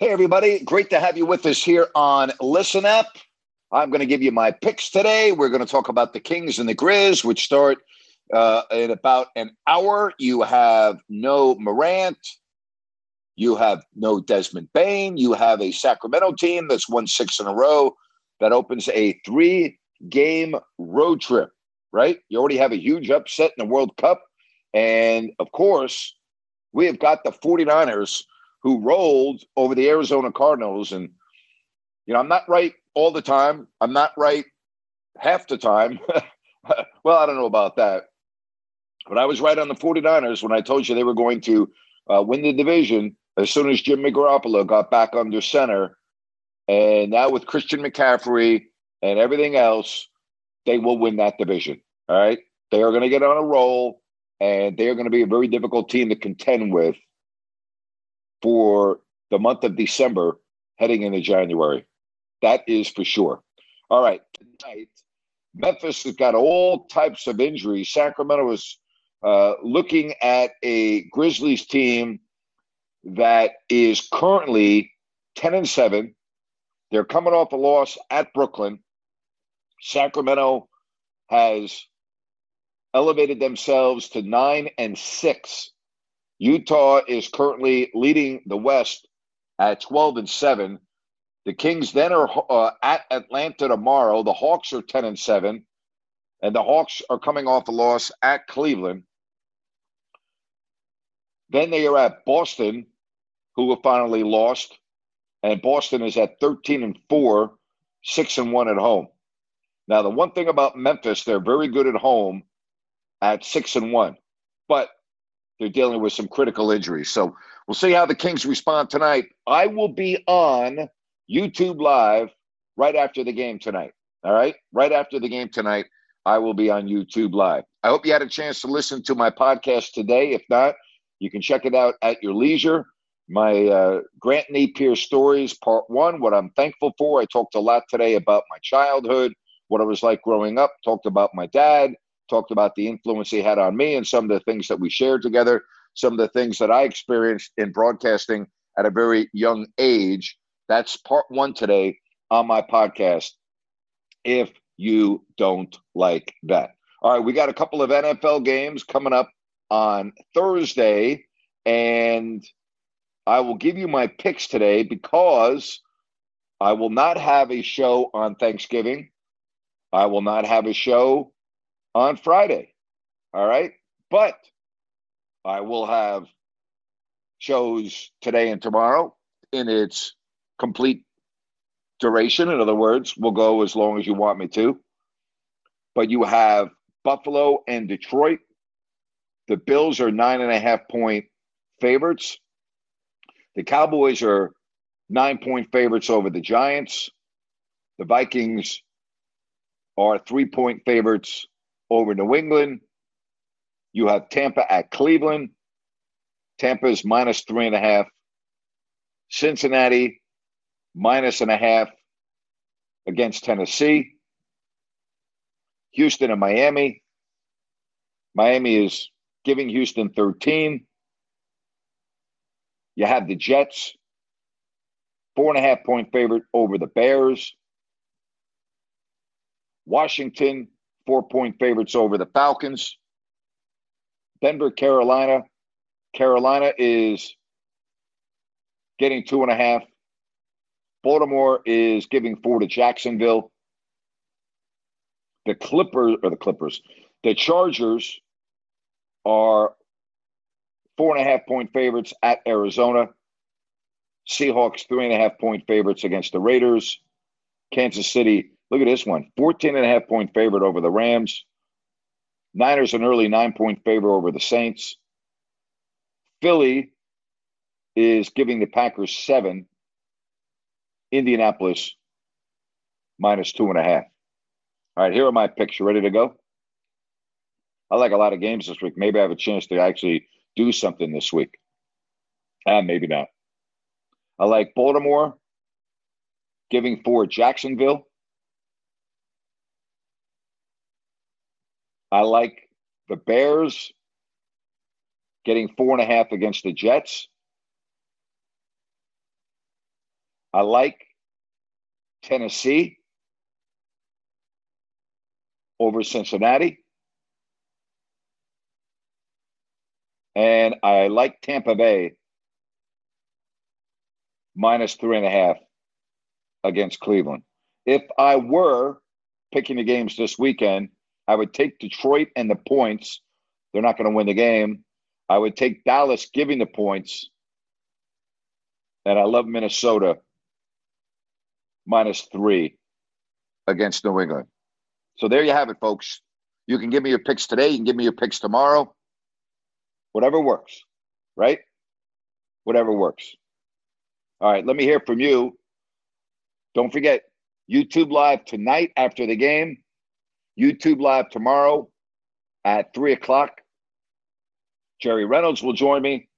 Hey, everybody. Great to have you with us here on Listen Up. I'm going to give you my picks today. We're going to talk about the Kings and the Grizz, which start uh, in about an hour. You have no Morant. You have no Desmond Bane. You have a Sacramento team that's won six in a row that opens a three game road trip, right? You already have a huge upset in the World Cup. And of course, we have got the 49ers who rolled over the Arizona Cardinals. And, you know, I'm not right all the time. I'm not right half the time. well, I don't know about that. But I was right on the 49ers when I told you they were going to uh, win the division as soon as Jimmy Garoppolo got back under center. And now with Christian McCaffrey and everything else, they will win that division. All right. They are going to get on a roll, and they are going to be a very difficult team to contend with for the month of December heading into January. That is for sure. All right. Tonight, Memphis has got all types of injuries. Sacramento is uh, looking at a Grizzlies team that is currently 10 and 7. They're coming off a loss at Brooklyn. Sacramento has elevated themselves to 9 and 6 Utah is currently leading the West at 12 and 7. The Kings then are uh, at Atlanta tomorrow. The Hawks are 10 and 7. And the Hawks are coming off a loss at Cleveland. Then they are at Boston, who have finally lost. And Boston is at 13 and 4, 6 and 1 at home. Now, the one thing about Memphis, they're very good at home at 6 and 1. But they're dealing with some critical injuries. So we'll see how the Kings respond tonight. I will be on YouTube Live right after the game tonight. All right. Right after the game tonight, I will be on YouTube Live. I hope you had a chance to listen to my podcast today. If not, you can check it out at your leisure. My uh, Grant Napier stories, part one, what I'm thankful for. I talked a lot today about my childhood, what it was like growing up, talked about my dad, talked about the influence he had on me and some of the things that we shared together, some of the things that I experienced in broadcasting at a very young age. That's part one today on my podcast. If you don't like that. All right, we got a couple of NFL games coming up on Thursday, and I will give you my picks today because I will not have a show on Thanksgiving. I will not have a show on Friday. All right. But I will have shows today and tomorrow in its complete duration. In other words, we'll go as long as you want me to. But you have Buffalo and Detroit. The Bills are nine and a half point favorites. The Cowboys are nine point favorites over the Giants. The Vikings are three point favorites over New England. You have Tampa at Cleveland. Tampa is minus three and a half. Cincinnati minus and a half against Tennessee. Houston and Miami. Miami is giving Houston 13. You have the Jets, four and a half point favorite over the Bears. Washington four point favorites over the Falcons. Denver, Carolina. Carolina is getting two and a half. Baltimore is giving four to Jacksonville. The Clippers or the Clippers, the Chargers are four and a half point favorites at Arizona. Seahawks, three and a half point favorites against the Raiders. Kansas City, look at this one 14 and a half point favorite over the Rams. Niners, an early nine point favorite over the Saints. Philly is giving the Packers seven. Indianapolis, minus two and a half. All right, here are my picks. You ready to go? I like a lot of games this week. Maybe I have a chance to actually do something this week. Ah, maybe not. I like Baltimore giving four Jacksonville. I like the Bears getting four and a half against the Jets. I like Tennessee over Cincinnati. And I like Tampa Bay minus three and a half against Cleveland. If I were picking the games this weekend, I would take Detroit and the points. They're not going to win the game. I would take Dallas giving the points. And I love Minnesota minus three against New England. So there you have it, folks. You can give me your picks today. You can give me your picks tomorrow. Whatever works, right? Whatever works. All right, let me hear from you. Don't forget, YouTube Live tonight after the game, YouTube Live tomorrow at 3 o'clock. Jerry Reynolds will join me.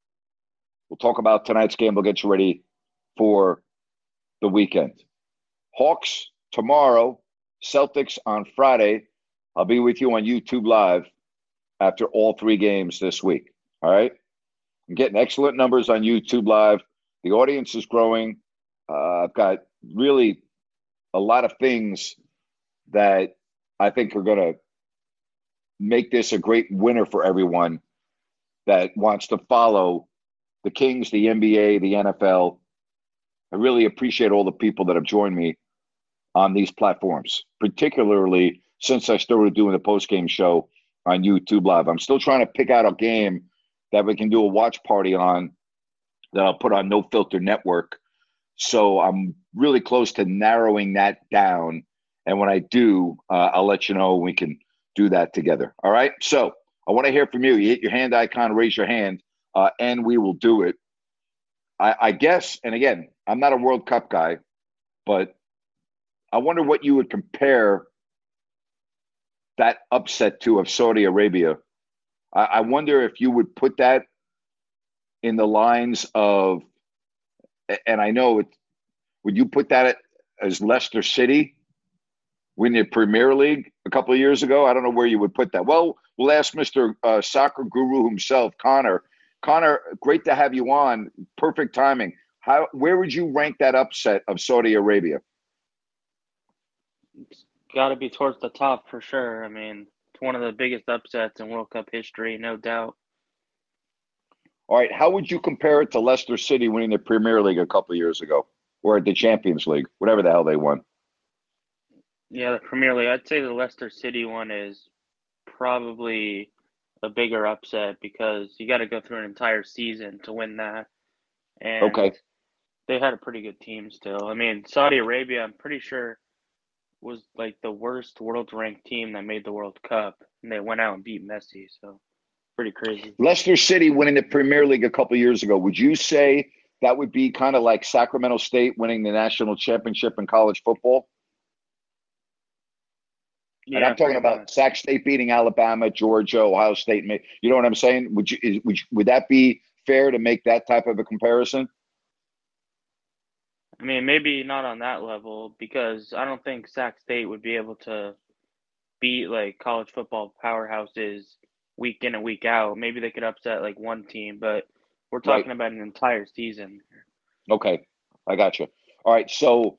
We'll talk about tonight's game. We'll get you ready for the weekend. Hawks tomorrow, Celtics on Friday. I'll be with you on YouTube Live after all three games this week. All right. I'm getting excellent numbers on YouTube Live. The audience is growing. Uh, I've got really a lot of things that I think are going to make this a great winner for everyone that wants to follow the Kings, the NBA, the NFL. I really appreciate all the people that have joined me on these platforms, particularly since I started doing the post game show on YouTube Live. I'm still trying to pick out a game that we can do a watch party on that I'll put on No Filter Network. So I'm really close to narrowing that down. And when I do, uh, I'll let you know we can do that together. All right. So I want to hear from you. You hit your hand icon, raise your hand, uh, and we will do it. I, I guess, and again, I'm not a World Cup guy, but I wonder what you would compare that upset to of Saudi Arabia I, I wonder if you would put that in the lines of, and I know it, would you put that as Leicester City winning the Premier League a couple of years ago? I don't know where you would put that. Well, we'll ask Mr. Uh, soccer guru himself, Connor. Connor, great to have you on. Perfect timing. How, where would you rank that upset of Saudi Arabia? It's got to be towards the top for sure. I mean, it's one of the biggest upsets in World Cup history, no doubt. All right, how would you compare it to Leicester City winning the Premier League a couple of years ago, or the Champions League, whatever the hell they won? Yeah, the Premier League. I'd say the Leicester City one is probably a bigger upset because you got to go through an entire season to win that. And okay. They had a pretty good team still. I mean, Saudi Arabia, I'm pretty sure was like the worst world ranked team that made the World Cup, and they went out and beat Messi. So pretty crazy. Leicester City winning the Premier League a couple years ago. Would you say that would be kind of like Sacramento State winning the national championship in college football? Yeah, and I'm talking about much. Sac State beating Alabama, Georgia, Ohio State. You know what I'm saying? Would you would you, would that be fair to make that type of a comparison? I mean, maybe not on that level because I don't think Sac State would be able to beat like college football powerhouses week in and week out. Maybe they could upset like one team, but we're talking right. about an entire season. Okay, I got you. All right, so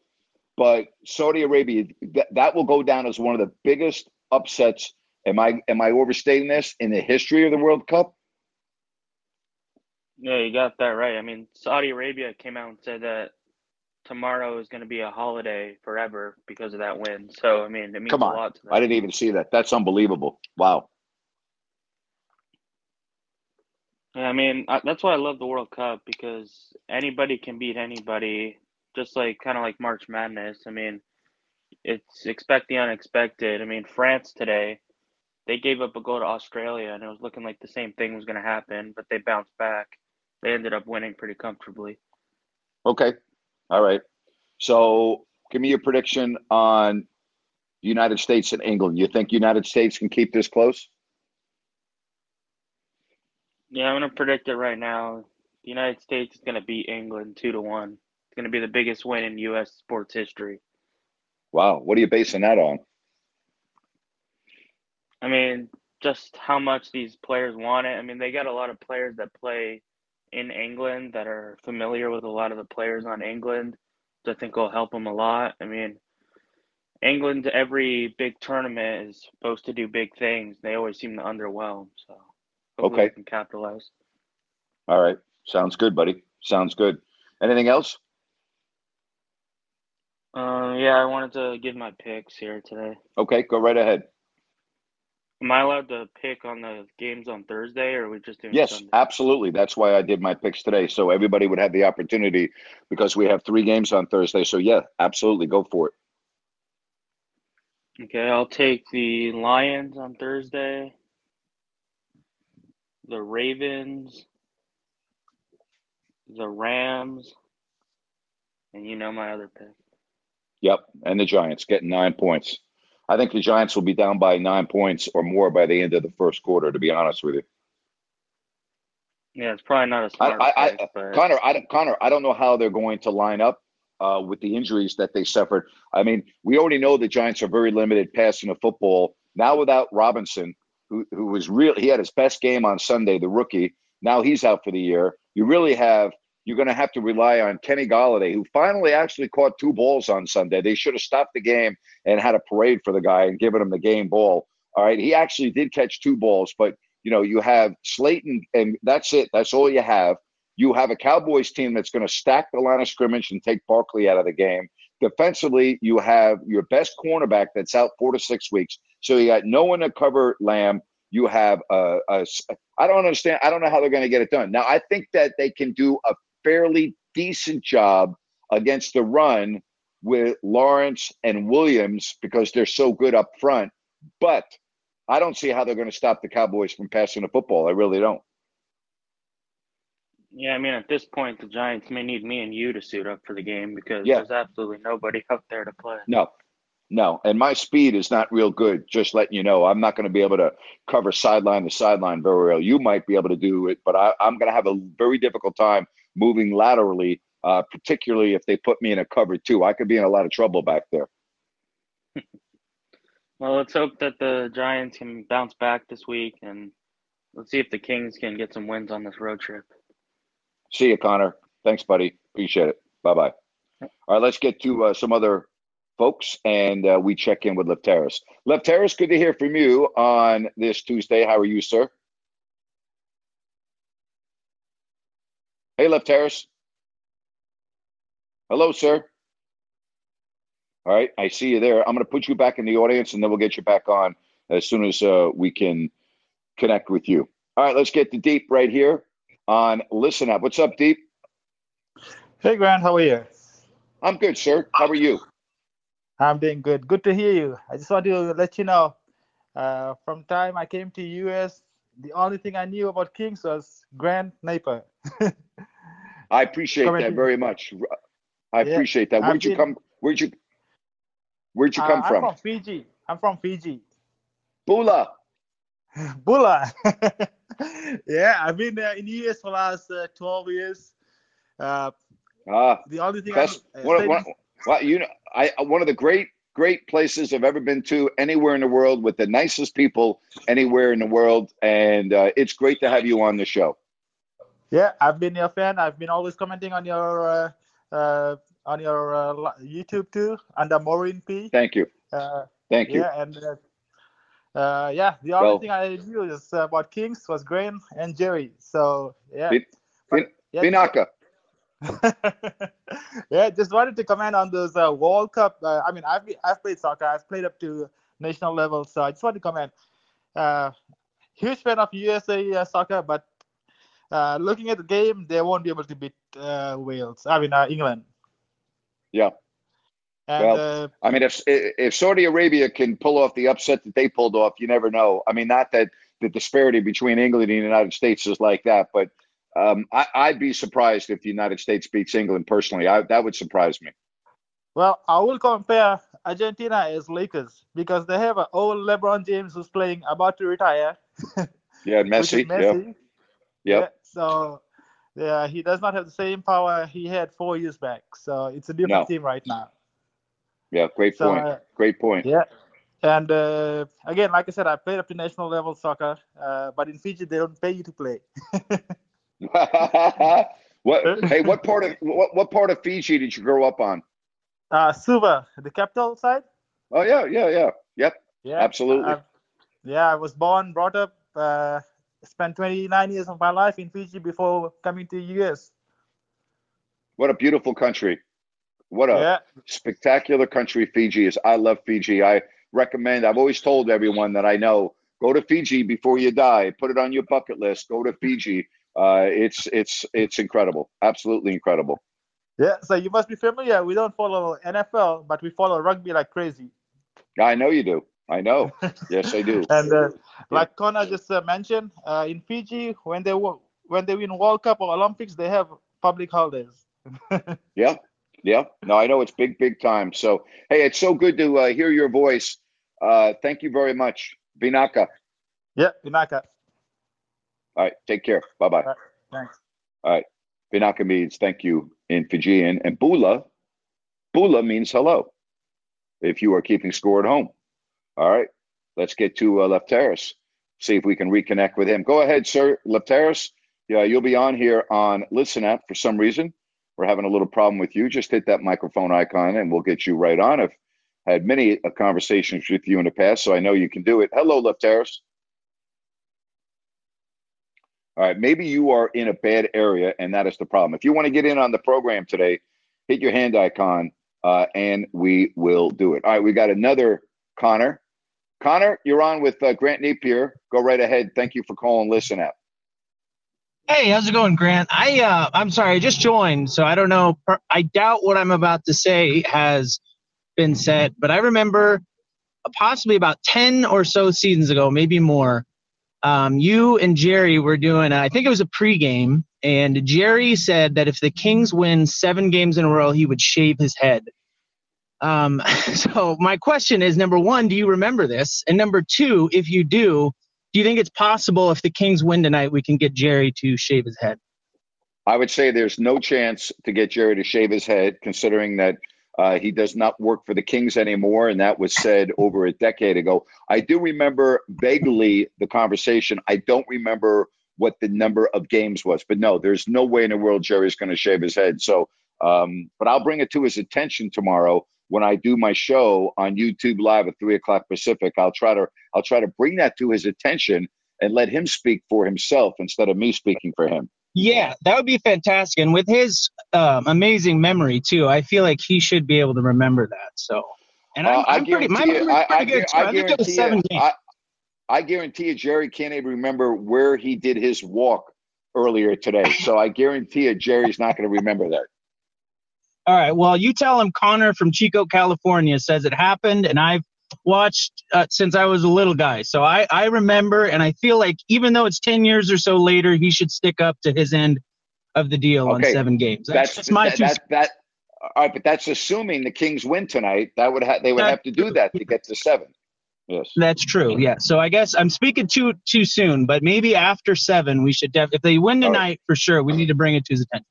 but Saudi Arabia that, that will go down as one of the biggest upsets. Am I am I overstating this in the history of the World Cup? Yeah, you got that right. I mean, Saudi Arabia came out and said that tomorrow is going to be a holiday forever because of that win. So, I mean, it means Come a on. lot to them. I didn't even see that. That's unbelievable. Wow. Yeah, I mean, that's why I love the World Cup because anybody can beat anybody, just like kind of like March Madness. I mean, it's expect the unexpected. I mean, France today, they gave up a goal to Australia, and it was looking like the same thing was going to happen, but they bounced back. They ended up winning pretty comfortably. Okay. All right. So give me your prediction on the United States and England. You think United States can keep this close? Yeah, I'm going to predict it right now. The United States is going to beat England two to one. It's going to be the biggest win in U.S. sports history. Wow. What are you basing that on? I mean, just how much these players want it. I mean, they got a lot of players that play in England that are familiar with a lot of the players on England. That I think will help them a lot. I mean, England every big tournament is supposed to do big things. They always seem to underwhelm. So hopefully Okay. they can capitalize. All right. Sounds good, buddy. Sounds good. Anything else? Uh, yeah, I wanted to give my picks here today. Okay, go right ahead. Am I allowed to pick on the games on Thursday, or are we just doing Yes, Sunday? absolutely. That's why I did my picks today. So everybody would have the opportunity because we have three games on Thursday. So yeah, absolutely. Go for it. Okay, I'll take the Lions on Thursday, the Ravens, the Rams, and you know my other pick. Yep. And the Giants getting nine points. I think the Giants will be down by nine points or more by the end of the first quarter, to be honest with you. Yeah, it's probably not a I, smart I, I, but Connor, I, don't- Connor, I don't know how they're going to line up uh, with the injuries that they suffered. I mean, we already know the Giants are very limited passing the football. Now without Robinson, who, who was real, he had his best game on Sunday, the rookie. Now he's out for the year. You really have, you're going to have to rely on Kenny Golladay, who finally actually caught two balls on Sunday. They should have stopped the game and had a parade for the guy and given him the game ball. All right. He actually did catch two balls, but you know, you have Slayton, and that's it. That's all you have. You have a Cowboys team that's going to stack the line of scrimmage and take Barkley out of the game. Defensively, you have your best cornerback that's out four to six weeks. So you got no one to cover Lamb. You have a, a I don't understand. I don't know how they're going to get it done. Now, I think that they can do a fairly decent job against the run with Lawrence and Williams because they're so good up front. But I don't see how they're going to stop the Cowboys from passing the football. I really don't. yeah, I mean, at this point, the Giants may need me and you to suit up for the game because Yeah. there's absolutely nobody out there to play. No, no. And my speed is not real good. Just letting you know, I'm not going to be able to cover sideline to sideline very well. You might be able to do it, but I, I'm going to have a very difficult time moving laterally, uh, particularly if they put me in a cover two. I could be in a lot of trouble back there. Well, let's hope that the Giants can bounce back this week, and let's see if the Kings can get some wins on this road trip. See you, Connor. Thanks, buddy. Appreciate it. Bye bye. All right, let's get to uh, some other folks, and uh, we check in with Lefteris. Lefteris, good to hear from you on this Tuesday. How are you, sir? Hey, Lefteris. Hello, sir. All right, I see you there. I'm going to put you back in the audience, and then we'll get you back on as soon as uh, we can connect with you. All right, let's get to Deep right here on Listen Up. What's up, Deep? Hey Grant, how are you? I'm good, sir. How are you? I'm doing good. Good to hear you. I just want to let you know, uh, from time I came to US, the only thing I knew about Kings was Grant Napier. I appreciate that Commenting. very much. I Yeah, appreciate that. I've Where'd you been- come? Where'd you? Where'd you Uh, come I'm from? from Fiji. I'm from Fiji. Bula. Bula. yeah, I've been uh, in the US for the last uh, 12 years. Uh, Ah, the only thing best. I, uh, One, one, well, you know, I one of the great, great places I've ever been to anywhere in the world with the nicest people anywhere in the world, and uh, it's great to have you on the show. Yeah, I've been your fan. I've been always commenting on your uh, uh, on your uh, YouTube too under Maureen P. Thank you. Uh, Thank you. Yeah, and uh, uh, yeah, the only Well- thing I knew is about Kings was Graham and Jerry. So yeah, Did- yeah, Vinaka. yeah, just wanted to comment on those uh, World Cup. Uh, I mean, I've I've played soccer. I've played up to national level, so I just want to comment. Uh, huge fan of USA uh, soccer, but uh, looking at the game, they won't be able to beat uh, Wales. I mean, uh, England. Yeah. And, well, I mean, if if Saudi Arabia can pull off the upset that they pulled off, you never know. I mean, not that the disparity between England and the United States is like that, but um, I, would be surprised if the United States beats England personally. I, that would surprise me. Well, I will compare Argentina as Lakers because they have an old LeBron James who's playing about to retire. yeah, Messi. Messi. Yep. Yeah. So yeah, he does not have the same power he had four years back. So it's a different no. team right now. Yeah, great so, point. Uh, great point. Yeah. And uh, again, like I said, I played up to national level soccer, uh, but in Fiji they don't pay you to play. what? Hey, what part of what, what part of Fiji did you grow up on? Uh, Suva, the capital side. Oh yeah, yeah, yeah, yep. Yeah, absolutely. I, yeah, I was born, brought up, uh, spent 29 years of my life in Fiji before coming to the US. What a beautiful country! What a yeah. spectacular country Fiji is. I love Fiji. I recommend. I've always told everyone that I know go to Fiji before you die. Put it on your bucket list. Go to Fiji uh, it's it's it's incredible, absolutely incredible. Yeah, so you must be familiar. We don't follow NFL, but we follow rugby like crazy. I know you do. I know. yes, I do. and uh, like Connor just uh, mentioned, uh, in Fiji, when they when they win World Cup or Olympics, they have public holidays. yeah, yeah. No, I know it's big, big time. So, hey, it's so good to uh, hear your voice. Uh, thank you very much, Vinaka. Yeah, Vinaka. All right. Take care. Bye bye. Right, thanks. All right. Vinaka means thank you in Fijian. And Bula, Bula means hello if you are keeping score at home. All right. Let's get to uh, Lefteris. See if we can reconnect with him. Go ahead, sir. Lefteris, yeah, you'll be on here on Listen Up for some reason. We're having a little problem with you. Just hit that microphone icon and we'll get you right on. I've had many uh, conversations with you in the past, so I know you can do it. Hello, Lefteris. All right, maybe you are in a bad area, and that is the problem. If you want to get in on the program today, hit your hand icon, uh, and we will do it. All right, we got another Connor. Connor, you're on with uh, Grant Napier. Go right ahead. Thank you for calling. Listen up. Hey, how's it going, Grant? I uh, I'm sorry, I just joined, so I don't know. I doubt what I'm about to say has been said, but I remember possibly about ten or so seasons ago, maybe more um, you and Jerry were doing, I think it was a pregame, and Jerry said that if the Kings win seven games in a row, he would shave his head. Um, so my question is: number one, do you remember this? And number two, if you do, do you think it's possible if the Kings win tonight, we can get Jerry to shave his head? I would say there's no chance to get Jerry to shave his head, considering that uh, he does not work for the Kings anymore, and that was said over a decade ago. I do remember vaguely the conversation. I don't remember what the number of games was, but no, there's no way in the world Jerry's going to shave his head. So, um, but I'll bring it to his attention tomorrow when I do my show on YouTube Live at three o'clock Pacific. I'll try to I'll try to bring that to his attention and let him speak for himself instead of me speaking for him. Yeah, that would be fantastic. And with his um, amazing memory too, I feel like he should be able to remember that. So, and I'm, uh, I'm pretty, my memory's pretty I, good. I, I, I think it was seven games. I guarantee you, Jerry can't even remember where he did his walk earlier today. so I guarantee you, Jerry's not going to remember that. All right. Well, you tell him Connor from Chico, California says it happened, and I've watched uh, since I was a little guy. So I, I remember, and I feel like even though it's 10 years or so later, he should stick up to his end of the deal okay. on seven games. That's, that's my that, two. That, that, all right, but that's assuming the Kings win tonight. That would ha- they would have to do that to get to seven. Yes, that's true. Yeah. So I guess I'm speaking too too soon, but maybe after seven, we should. Def- if they win tonight, right. for sure, we need to bring it to his attention.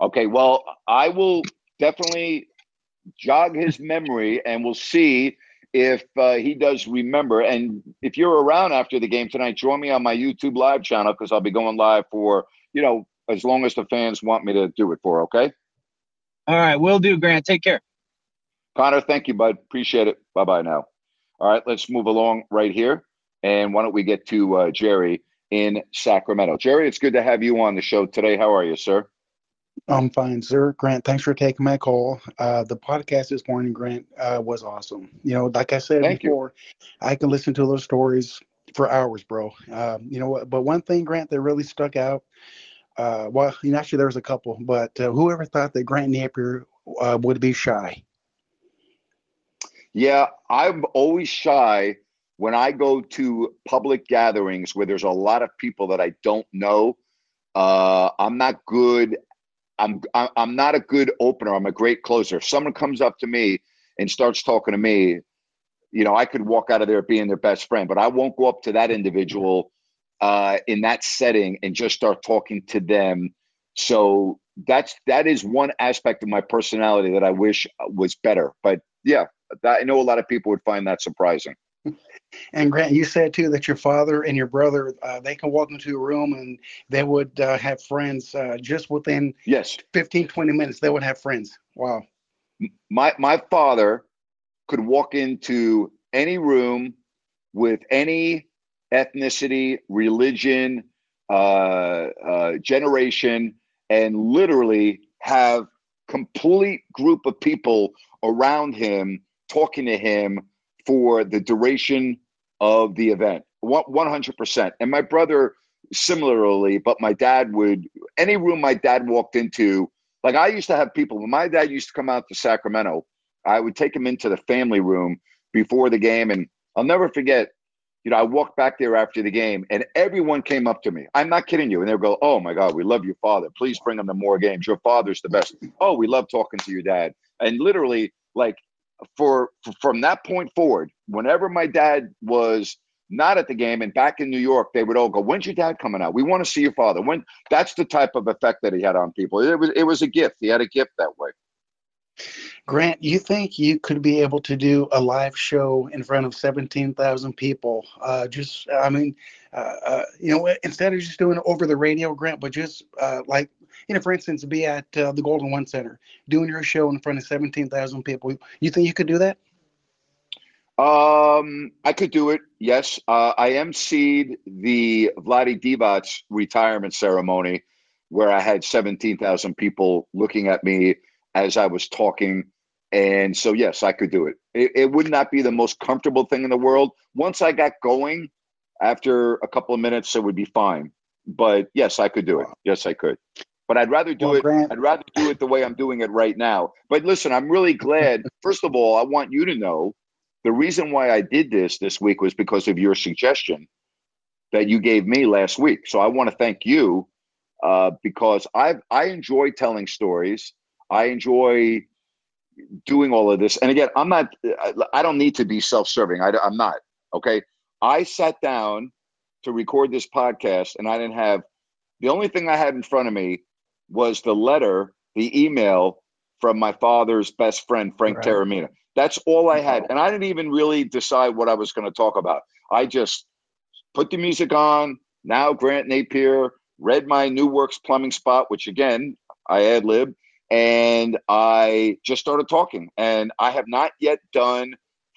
Okay. Well, I will definitely jog his memory, and we'll see if uh, he does remember. And if you're around after the game tonight, join me on my YouTube live channel because I'll be going live for, you know, as long as the fans want me to do it for, okay? All right, will do, Grant. Take care. Connor, thank you, bud. Appreciate it. Bye bye now. All right, let's move along right here. And why don't we get to uh, Jerry? in Sacramento. Jerry, it's good to have you on the show today. How are you, sir? I'm fine, sir. Grant, thanks for taking my call. Uh, the podcast this morning, Grant, uh, was awesome. You know, like I said Thank before, I can listen to those stories for hours, bro. Um, you know what? But one thing, Grant, that really stuck out. Uh, well, you know, actually, there was a couple, but uh, whoever thought that Grant Napier uh, would be shy? Yeah, I'm always shy when I go to public gatherings where there's a lot of people that I don't know. Uh, I'm not good. I'm I'm not a good opener. I'm a great closer. If someone comes up to me and starts talking to me, you know, I could walk out of there being their best friend, but I won't go up to that individual uh, in that setting and just start talking to them. So that's that is one aspect of my personality that I wish was better. But yeah, that, I know a lot of people would find that surprising. And Grant, you said too that your father and your brother uh, they can walk into a room and they would uh, have friends uh, just within yes 15 20 minutes they would have friends. Wow. My my father could walk into any room with any ethnicity, religion, uh, uh, generation, and literally have complete group of people around him talking to him for the duration of the event 100% and my brother similarly but my dad would any room my dad walked into like i used to have people when my dad used to come out to sacramento i would take him into the family room before the game and i'll never forget you know, I walked back there after the game and everyone came up to me. I'm not kidding you. And they'll go, Oh my God, we love your father. Please bring him to more games. Your father's the best. Oh, we love talking to your dad. And literally, like for from that point forward, whenever my dad was not at the game and back in New York, they would all go, When's your dad coming out? We want to see your father. When that's the type of effect that he had on people. It was it was a gift. He had a gift that way. Grant, you think you could be able to do a live show in front of 17,000 people? Uh, just, I mean, uh, uh, you know, instead of just doing it over the radio, Grant, but just uh, like, you know, for instance, be at uh, the Golden One Center doing your show in front of 17,000 people. You think you could do that? Um, I could do it. Yes, uh, I emceed the Vlade Divac retirement ceremony, where I had seventeen thousand people looking at me as I was talking. And so, yes, I could do it. it. It would not be the most comfortable thing in the world. Once I got going, after a couple of minutes, it would be fine. But yes, I could do it. Yes, I could. But I'd rather do well, it. Grant, I'd rather do it the way I'm doing it right now. But listen, I'm really glad. First of all, I want you to know the reason why I did this this week was because of your suggestion that you gave me last week. So I want to thank you uh, because I I enjoy telling stories. I enjoy doing all of this. And again, I'm not, I don't need to be self serving. I'm not. Okay. I sat down to record this podcast and I didn't have, the only thing I had in front of me was the letter, the email from my father's best friend, Frank right. Terramina. That's all I had. And I didn't even really decide what I was going to talk about. I just put the music on. Now Grant Napier read my New Works plumbing spot, which again, I ad lib and I just started talking. And I have not yet done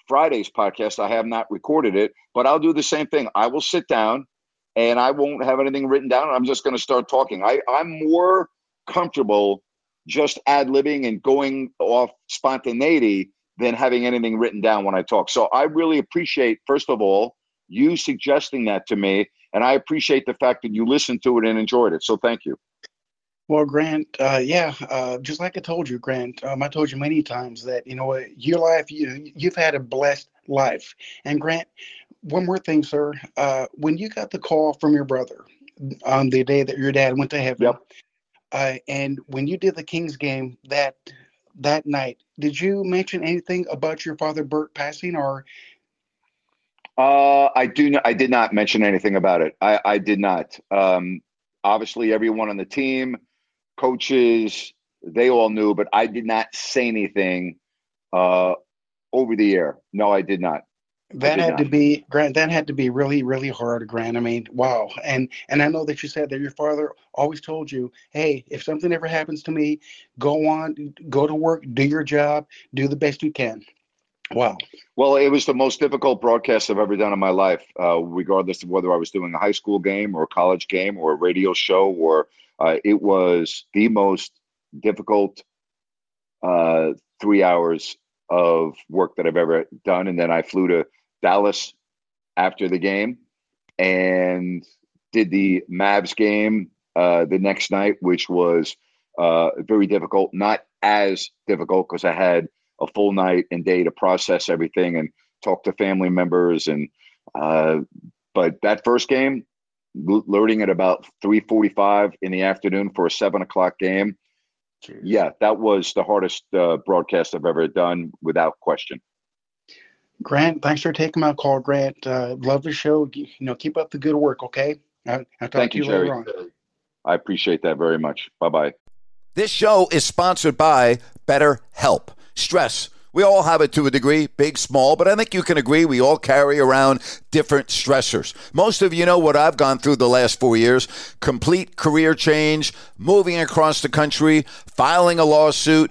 Friday's podcast. I have not recorded it, but I'll do the same thing. I will sit down and I won't have anything written down. I'm just going to start talking. I, I'm more comfortable just ad libbing and going off spontaneity than having anything written down when I talk. So I really appreciate, first of all, you suggesting that to me. And I appreciate the fact that you listened to it and enjoyed it. So thank you. Well, Grant, uh, yeah, uh, just like I told you, Grant, um, I told you many times that you know your life, you you've had a blessed life. And Grant, one more thing, sir, uh, when you got the call from your brother on the day that your dad went to heaven, yep. Uh, and when you did the Kings game that that night, did you mention anything about your father Bert passing, or? Uh, I do. I did not mention anything about it. I, I did not. Um, obviously, everyone on the team coaches, they all knew, but I did not say anything uh, over the air. No, I did not. That had not. to be Grant. That had to be really, really hard, Grant. I mean, wow. And and I know that you said that your father always told you, "Hey, if something ever happens to me, go on, go to work, do your job, do the best you can." Wow. Well, it was the most difficult broadcast I've ever done in my life, uh, regardless of whether I was doing a high school game or a college game or a radio show, or uh, it was the most difficult uh, three hours of work that I've ever done. And then I flew to Dallas after the game and did the Mavs game uh, the next night, which was uh, very difficult. Not as difficult because I had a full night and day to process everything and talk to family members. And uh, but that first game, loading at about three forty-five in the afternoon for a seven o'clock game. Jeez. Yeah, that was the hardest uh, broadcast I've ever done, without question. Grant, thanks for taking my call, Grant. Uh, love the show. You know, keep up the good work, okay? I'll, I'll talk Thank to you, you Jerry. later on. I appreciate that very much. Bye bye. This show is sponsored by better help Stress. We all have it to a degree, big, small, but I think you can agree we all carry around different stressors. Most of you know what I've gone through the last four years complete career change, moving across the country, filing a lawsuit,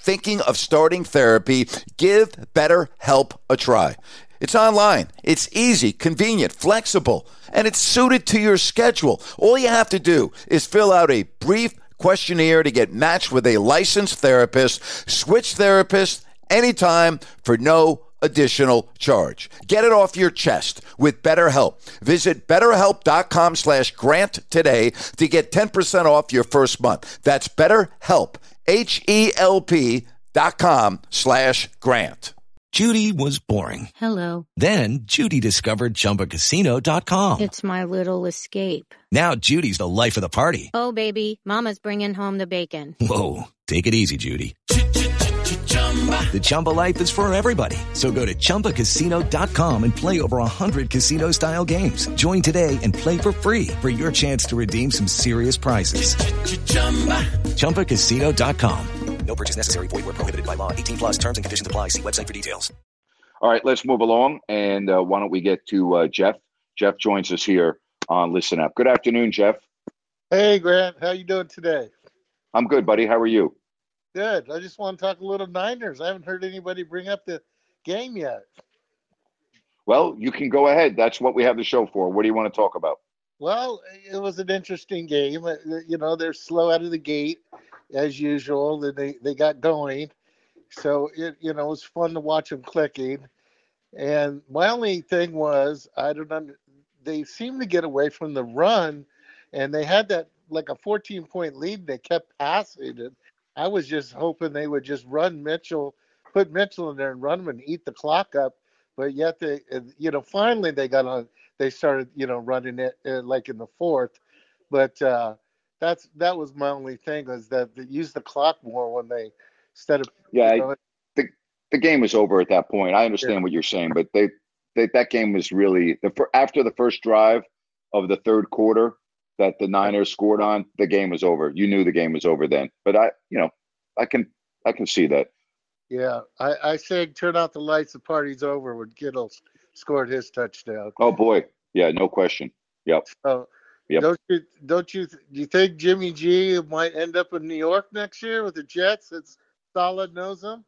thinking of starting therapy, give BetterHelp a try. It's online. It's easy, convenient, flexible, and it's suited to your schedule. All you have to do is fill out a brief questionnaire to get matched with a licensed therapist, switch therapists anytime for no additional charge. Get it off your chest with BetterHelp. Visit betterhelp.com slash grant today to get 10% off your first month. That's BetterHelp, H-E-L-P dot com slash grant. Judy was boring. Hello. Then Judy discovered ChumbaCasino.com. It's my little escape. Now Judy's the life of the party. Oh, baby, mama's bringing home the bacon. Whoa, take it easy, Judy. The Chumba life is for everybody. So go to ChumbaCasino.com and play over 100 casino style games. Join today and play for free for your chance to redeem some serious prizes. ChumbaCasino.com. No purchase necessary. Void where prohibited by law. 18 plus terms and conditions apply. See website for details. All right, let's move along. And uh, why don't we get to uh, Jeff? Jeff joins us here on Listen Up. Good afternoon, Jeff. Hey, Grant. How you doing today? I'm good, buddy. How are you? Good. I just want to talk a little Niners. I haven't heard anybody bring up the game yet. Well, you can go ahead. That's what we have the show for. What do you want to talk about? Well, it was an interesting game. Uh, You know, they're slow out of the gate as usual, they, they got going. So it you know it was fun to watch them clicking. And my only thing was I don't know. they seemed to get away from the run, and they had that like a 14 point lead. They kept passing it. I was just hoping they would just run Mitchell, put Mitchell in there and run him and eat the clock up. But yet they, you know, finally they got on. They started, you know, running it uh, like in the fourth. But uh, that's that was my only thing was that they used the clock more when they instead of Yeah, you know, the the game was over at that point. I understand Yeah. what you're saying, but they, they that game was really the after the first drive of the third quarter that the Niners scored on, the game was over. You knew the game was over then. But I, you know, I can I can see that. yeah. I I said turn out the lights, the party's over when Kittle scored his touchdown. Oh boy, yeah, no question. Yep. So Yep. don't you don't you do you think Jimmy G might end up in New York next year with the Jets? It's solid knows him.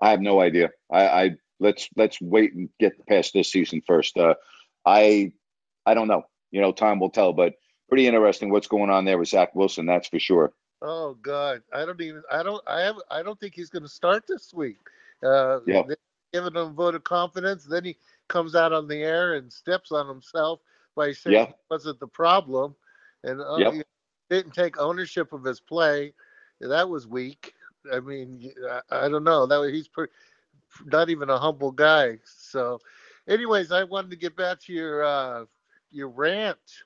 I have no idea. I, I let's let's wait and get past this season first. Uh, I I don't know. You know, time will tell. But pretty interesting what's going on there with Zach Wilson. That's for sure. Oh God, I don't even. I don't. I have. I don't think he's going to start this week. Uh, Yeah. giving him a vote of confidence. Then he comes out on the air and steps on himself by saying Yeah. he wasn't the problem, and uh, Yep. he didn't take ownership of his play. That was weak. I mean, I, I don't know. That was, he's pretty, not even a humble guy. So, anyways, I wanted to get back to your uh, your rant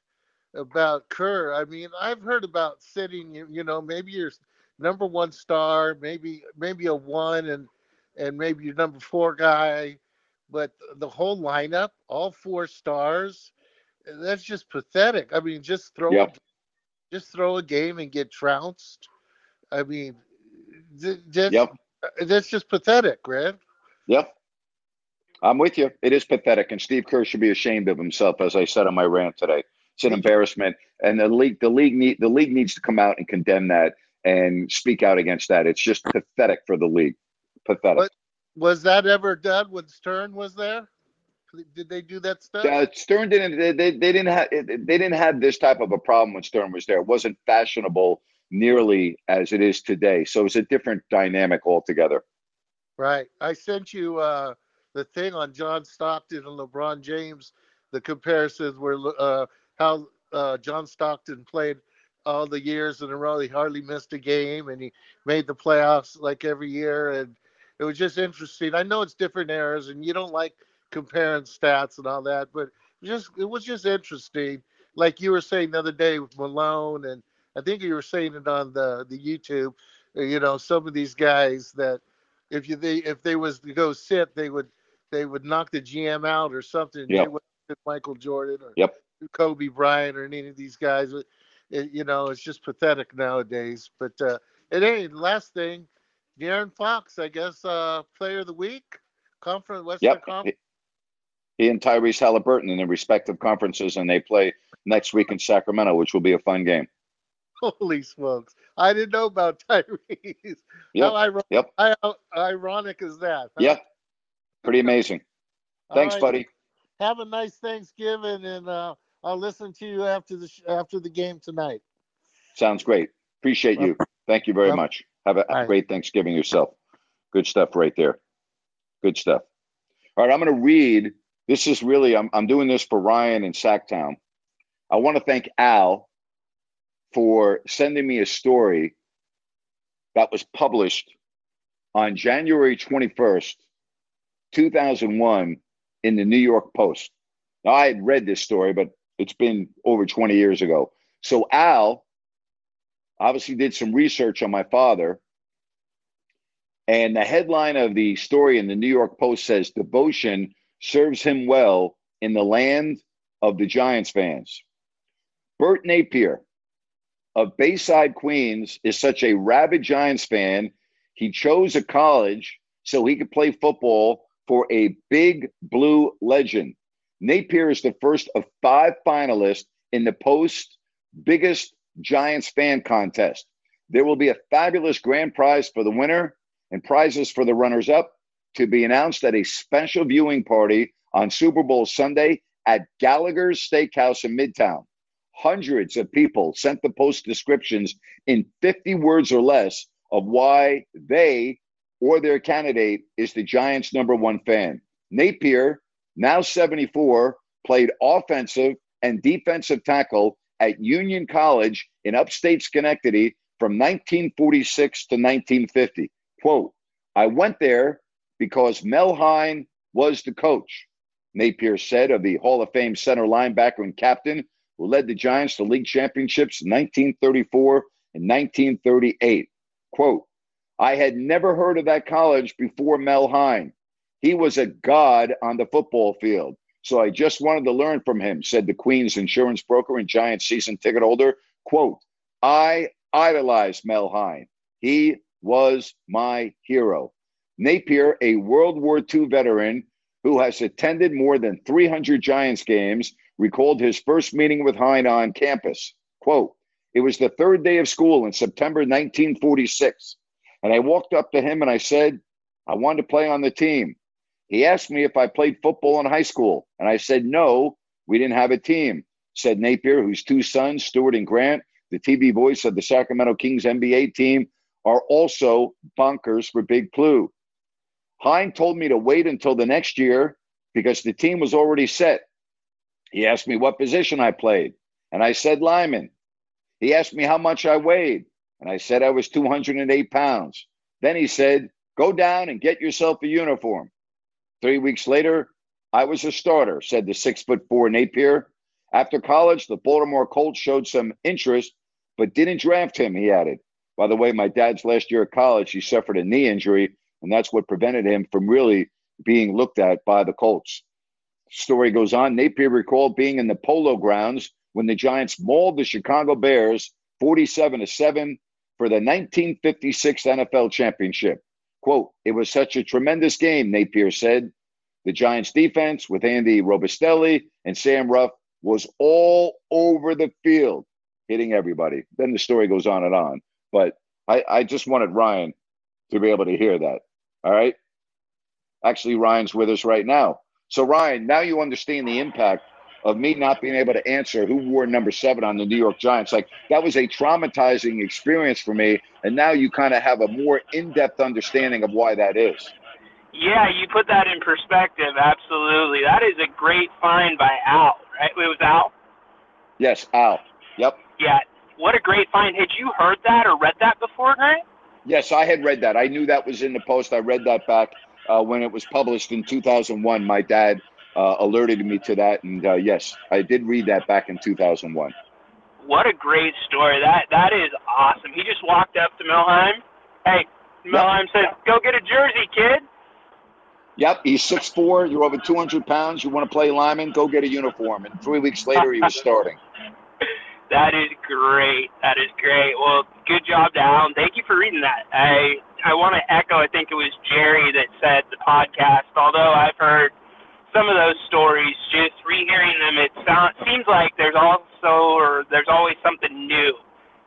about Kerr. I mean, I've heard about sitting, you, you know, maybe you're number one star, maybe maybe a one, and and maybe your number four guy, but the whole lineup, all four stars, that's just pathetic. I mean, just throw Yep. just throw a game and get trounced. I mean, th- that's, Yep. Uh, that's just pathetic, Grant. Yep. I'm with you. It is pathetic, and Steve Kerr should be ashamed of himself, as I said on my rant today. It's an embarrassment, and the league, the league need, the league needs to come out and condemn that and speak out against that. It's just pathetic for the league. Pathetic. But was that ever done when Stern was there? Did they do that stuff? Uh, Stern didn't. They, they, they didn't have. They didn't have this type of a problem when Stern was there. It wasn't fashionable nearly as it is today. So it's a different dynamic altogether. Right. I sent you uh, the thing on John Stockton and LeBron James. The comparisons were uh, how uh, John Stockton played all the years in a row. He hardly missed a game, and he made the playoffs like every year. And it was just interesting. I know it's different eras, and you don't like comparing stats and all that, but just it was just interesting. Like you were saying the other day with Malone, and I think you were saying it on the the YouTube. You know, some of these guys that if you they if they was to go sit, they would they would knock the GM out or something. Yep. They Michael Jordan or Yep. Kobe Bryant or any of these guys. It- you know, it's just pathetic nowadays. But uh, it ain't. Last thing, De'Aaron Fox, I guess, uh, Player of the Week, Conference Western Yep. Conference. He and Tyrese Halliburton in their respective conferences, and they play next week in Sacramento, which will be a fun game. Holy smokes! I didn't know about Tyrese. Yep. How, iro- Yep. how ironic is that? huh? Yep. Pretty amazing. Thanks, right. buddy. Have a nice Thanksgiving, and uh, I'll listen to you after the sh- after the game tonight. Sounds great. Appreciate you. Thank you very Yep. much. Have a, a great Thanksgiving yourself. Good stuff right there. Good stuff. All right, I'm going to read. This is really, I'm, I'm doing this for Ryan in Sacktown. I want to thank Al for sending me a story that was published on January 21st, 2001, in the New York Post. Now, I had read this story, but it's been over 20 years ago. So, Al obviously did some research on my father. And the headline of the story in the New York Post says Devotion serves him well in the land of the Giants fans. Bert Napear of Bayside, Queens, is such a rabid Giants fan. He chose a college so he could play football for a big blue legend. Napear is the first of five finalists in the Post biggest Giants fan contest. There will be a fabulous grand prize for the winner and prizes for the runners up to be announced at a special viewing party on Super Bowl Sunday at Gallagher's Steakhouse in Midtown. Hundreds of people sent the post descriptions in 50 words or less of why they or their candidate is the Giants' number one fan. Napear, now 74, played offensive and defensive tackle at Union College in upstate Schenectady from 1946 to 1950. Quote, I went there because Mel Hein was the coach, Napear said of the Hall of Fame center linebacker and captain who led the Giants to league championships in 1934 and 1938. Quote, I had never heard of that college before Mel Hein. He was a god on the football field. So I just wanted to learn from him, said the Queen's insurance broker and Giants season ticket holder. Quote, I idolized Mel Hein. He was my hero. Napear, a World War II veteran who has attended more than 300 Giants games, recalled his first meeting with Hein on campus. Quote, it was the third day of school in September 1946. And I walked up to him and I said, I wanted to play on the team. He asked me if I played football in high school. And I said, no, we didn't have a team, said Napear, whose two sons, Stuart and Grant, the TV voice of the Sacramento Kings NBA team, are also bonkers for Big Blue. Hein told me to wait until the next year because the team was already set. He asked me what position I played, and I said lineman. He asked me how much I weighed, and I said I was 208 pounds. Then he said, Go down and get yourself a uniform. Three weeks later, I was a starter, said the six foot four Napear. After college, the Baltimore Colts showed some interest, but didn't draft him, he added. By the way, my dad's last year at college, he suffered a knee injury, and that's what prevented him from really being looked at by the Colts. Story goes on. Napear recalled being in the Polo Grounds when the Giants mauled the Chicago Bears 47 to 7 for the 1956 NFL championship. Quote, it was such a tremendous game, Napear said. The Giants defense with Andy Robustelli and Sam Huff was all over the field, hitting everybody. Then the story goes on and on. But I, I just wanted Ryan to be able to hear that. All right. Actually, Ryan's with us right now. So, Ryan, now you understand the impact of me not being able to answer who wore number seven on the New York Giants. Like, that was a traumatizing experience for me. And now you kind of have a more in depth understanding of why that is. Yeah, you put that in perspective. Absolutely. That is a great find by Al, right? It was Al? Yes, Al. Yep. Yeah. What a great find. Had you heard that or read that before, Grant? Yes, I had read that. I knew that was in the post. I read that back uh, when it was published in 2001. My dad uh, alerted me to that, and uh, yes, I did read that back in 2001. What a great story! That that is awesome. He just walked up to Mel Hein. Hey, Mel Hein said, "Go get a jersey, kid." Yep, he's 6'4", You're over 200 pounds. You want to play lineman? Go get a uniform. And three weeks later, he was starting. That is great. That is great. Well, good job to Alan. Thank you for reading that. I I want to echo. I think it was Jerry that said the podcast. Although I've heard some of those stories, just rehearing them, it sounds seems like there's also or there's always something new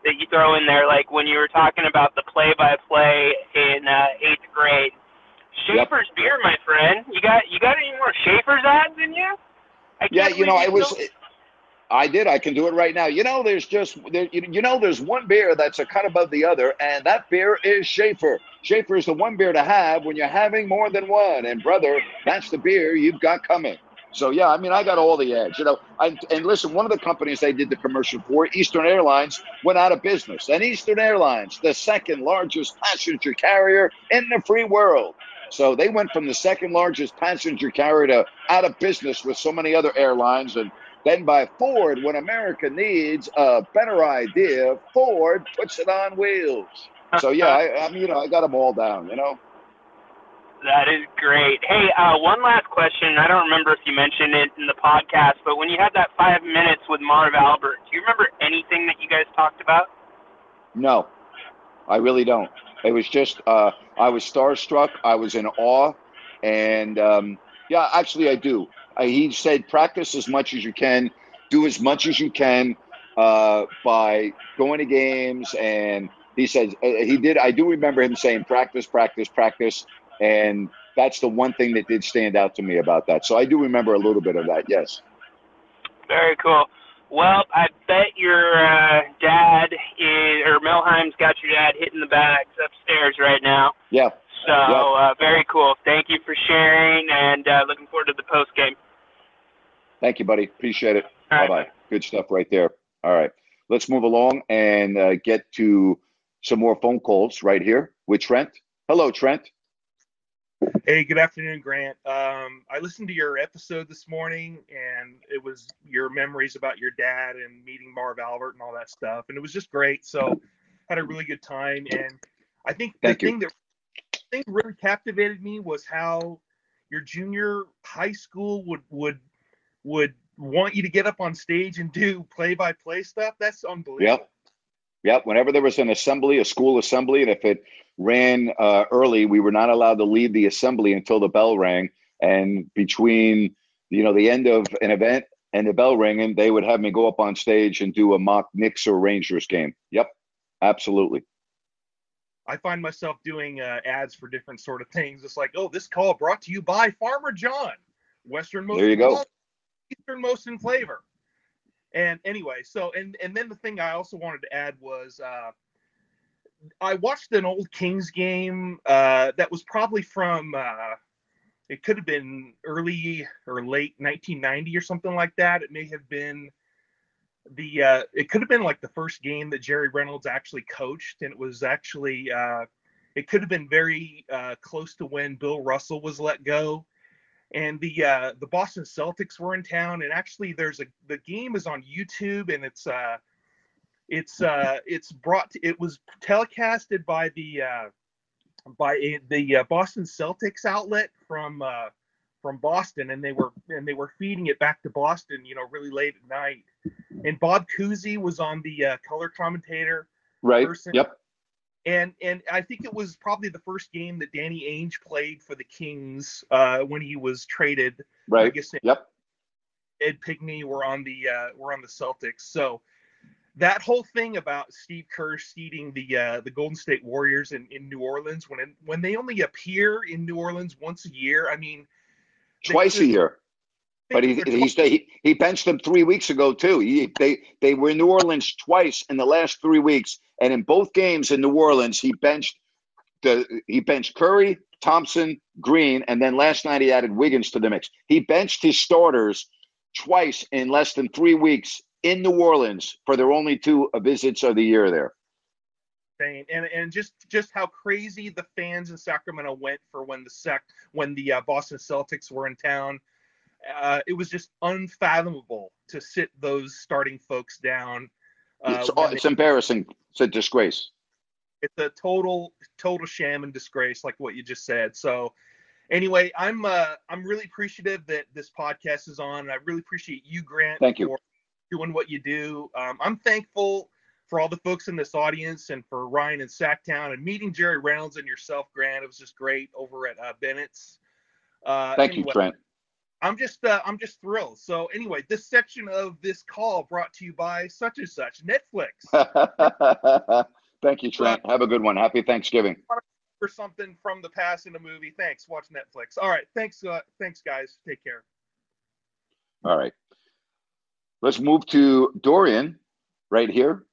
that you throw in there. Like when you were talking about the play-by-play in uh, eighth grade. Schaefer's yep. beer, my friend. You got you got any more Schaefer's ads in you? yeah, you know, I was. Still- I did. I can do it right now. You know, there's just there, you know, there's one beer that's a cut above the other, and that beer is Schaefer. Schaefer is the one beer to have when you're having more than one. And brother, that's the beer you've got coming. So yeah, I mean, I got all the ads. You know, I, and listen, one of the companies they did the commercial for, Eastern Airlines, went out of business. And Eastern Airlines, the second largest passenger carrier in the free world. So they went from the second largest passenger carrier to out of business with so many other airlines. And then by Ford, when America needs a better idea, Ford puts it on wheels. So yeah, I, mean, you know, I got them all down. You know. That is great. Hey, uh, one last question. I don't remember if you mentioned it in the podcast, but when you had that five minutes with Marv Albert, do you remember anything that you guys talked about? No, I really don't. It was just uh, I was starstruck. I was in awe, and um, yeah, actually, I do. Uh, he said practice as much as you can, do as much as you can uh, by going to games. And he said uh, he did. I do remember him saying practice, practice, practice, and that's the one thing that did stand out to me about that. So I do remember a little bit of that. Yes. Very cool. Well, I bet your uh, dad is, or Mel Hein's got your dad hitting the bags upstairs right now. Yeah. So uh, very cool. Thank you for sharing, and uh, looking forward to the post game. Thank you, buddy. Appreciate it. Bye bye. Good stuff right there. All right, let's move along and uh, get to some more phone calls right here with Trent. Hello, Trent. Hey, good afternoon, Grant. Um, I listened to your episode this morning, and it was your memories about your dad and meeting Marv Albert and all that stuff, and it was just great. So, had a really good time, and I think Thank the you. thing that thing really captivated me was how your junior high school would would would want you to get up on stage and do play by play stuff. That's unbelievable. Yep. Yep. Whenever there was an assembly, a school assembly, and if it ran uh, early, we were not allowed to leave the assembly until the bell rang. And between you know the end of an event and the bell ringing, they would have me go up on stage and do a mock Knicks or Rangers game. Yep. Absolutely. I find myself doing uh, ads for different sort of things. It's like, oh, this call brought to you by Farmer John, Westernmost. There you go. Easternmost in flavor. And anyway, so and and then the thing I also wanted to add was uh, I watched an old Kings game uh, that was probably from uh, it could have been early or late 1990 or something like that. It may have been the uh, it could have been like the first game that Jerry Reynolds actually coached, and it was actually uh, it could have been very uh, close to when Bill Russell was let go, and the uh, the Boston Celtics were in town, and actually there's a the game is on YouTube, and it's uh, it's uh, it's brought to, it was telecasted by the uh, by a, the uh, Boston Celtics outlet from uh, from Boston, and they were and they were feeding it back to Boston, you know, really late at night. And Bob Cousy was on the uh, color commentator. Right. Person. Yep. And and I think it was probably the first game that Danny Ainge played for the Kings uh, when he was traded. Right. I guess Yep. Ed Pinckney were on the uh, were on the Celtics. So that whole thing about Steve Kerr seeding the uh, the Golden State Warriors in, in New Orleans when it, when they only appear in New Orleans once a year. I mean, Twice a year. But he he's, he he benched them three weeks ago too. He, they they were in New Orleans twice in the last three weeks, and in both games in New Orleans, he benched the he benched Curry, Thompson, Green, and then last night he added Wiggins to the mix. He benched his starters twice in less than three weeks in New Orleans for their only two visits of the year there. Insane. and and just just how crazy the fans in Sacramento went for when the sec when the uh, Boston Celtics were in town. Uh, it was just unfathomable to sit those starting folks down. Uh, It's it's they- embarrassing. It's a disgrace. it's a total total sham and disgrace like what you just said so anyway i'm uh i'm really appreciative that this podcast is on and i really appreciate you grant Thank you. for doing what you do um, i'm thankful for all the folks in this audience and for ryan and sacktown and meeting jerry reynolds and yourself grant it was just great over at uh, bennett's uh, Thank you, Trent. I'm just uh, I'm just thrilled. So anyway, this section of this call brought to you by such and such Netflix. Thank you, Trent. Have a good one. Happy Thanksgiving. for something from the past in a movie. Thanks. Watch Netflix. All right. Thanks. Uh, thanks, guys. Take care. All right. Let's move to Dorian right here.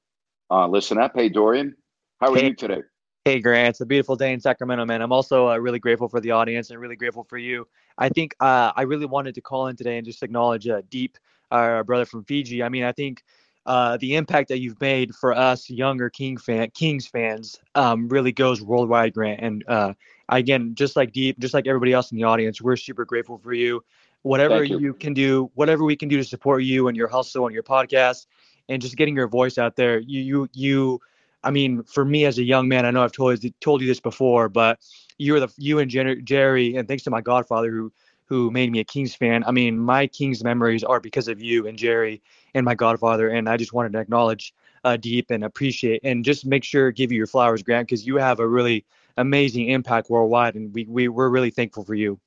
Uh, listen up. Hey, Dorian. How are Hey. you today? Hey, Grant, it's a beautiful day in Sacramento, man. I'm also uh, really grateful for the audience and really grateful for you. I think uh, I really wanted to call in today and just acknowledge uh, Deep, our brother from Fiji. I mean, I think uh, the impact that you've made for us younger King fan, Kings fans um, really goes worldwide, Grant. And uh, again, just like Deep, just like everybody else in the audience, we're super grateful for you. Whatever you. you can do, whatever we can do to support you and your hustle and your podcast, and just getting your voice out there. You, you, you. I mean, for me as a young man, I know I've told told you this before, but you were the you and Jer- Jerry, and thanks to my godfather who who made me a Kings fan. I mean, my Kings memories are because of you and Jerry and my godfather, and I just wanted to acknowledge uh, deep and appreciate and just make sure give you your flowers, Grant, because you have a really amazing impact worldwide, and we, we we're really thankful for you.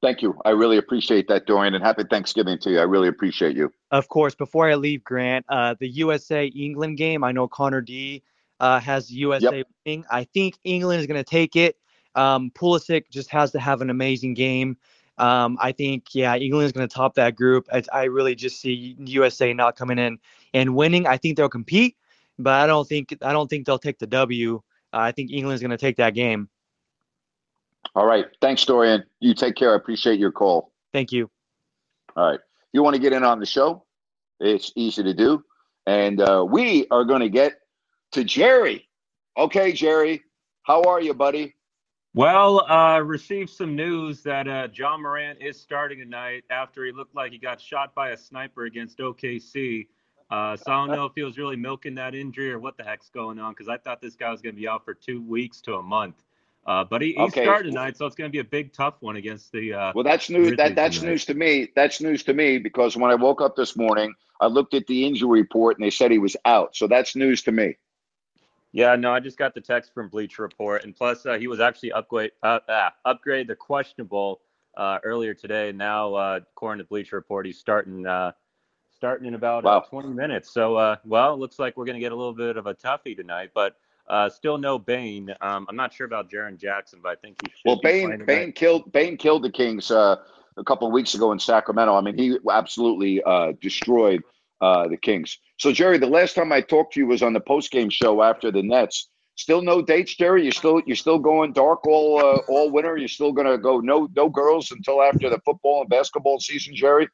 Thank you. I really appreciate that, Dorian, and happy Thanksgiving to you. I really appreciate you. Of course, before I leave, Grant, uh, the USA England game, I know Connor D uh, has USA winning. I think England is going to take it. Um, Pulisic just has to have an amazing game. Um, I think, yeah, England is going to top that group. I, I really just see USA not coming in and winning. I think they'll compete, but I don't think I don't think they'll take the W. Uh, I think England's going to take that game. All right. Thanks, Dorian. You take care. I appreciate your call. Thank you. All right. You want to get in on the show? It's easy to do. And uh, we are going to get to Jerry. Okay, Jerry. How are you, buddy? Well, uh, received some news that uh, Ja Morant is starting tonight after he looked like he got shot by a sniper against OKC. Uh, so I don't know if he was really milking that injury or what the heck's going on because I thought this guy was going to be out for two weeks to a month. Uh, but he, he Okay. started tonight, so it's going to be a big, tough one against the. Uh, Well, that's news. That that's tonight. news to me. That's news to me because when I woke up this morning, I looked at the injury report and they said he was out. So that's news to me. Yeah, no, I just got the text from Bleacher Report, and plus uh, he was actually upgrade uh, ah, upgrade the questionable uh, earlier today. Now, uh, according to Bleacher Report, he's starting uh, starting in about uh, Wow. 20 minutes. So, uh, well, it looks like we're going to get a little bit of a toughie tonight, but uh, still no Bane. Um, I'm not sure about Jaren Jackson, but I think he should Well, be Bane Bane killed Bane killed the Kings uh, a couple of weeks ago in Sacramento. I mean, he absolutely uh, destroyed uh, the Kings. So, Jerry, the last time I talked to you was on the post game show after the Nets. Still no dates, Jerry. You still you're still going dark all uh, all winter. You're still gonna go no no girls until after the football and basketball season, Jerry.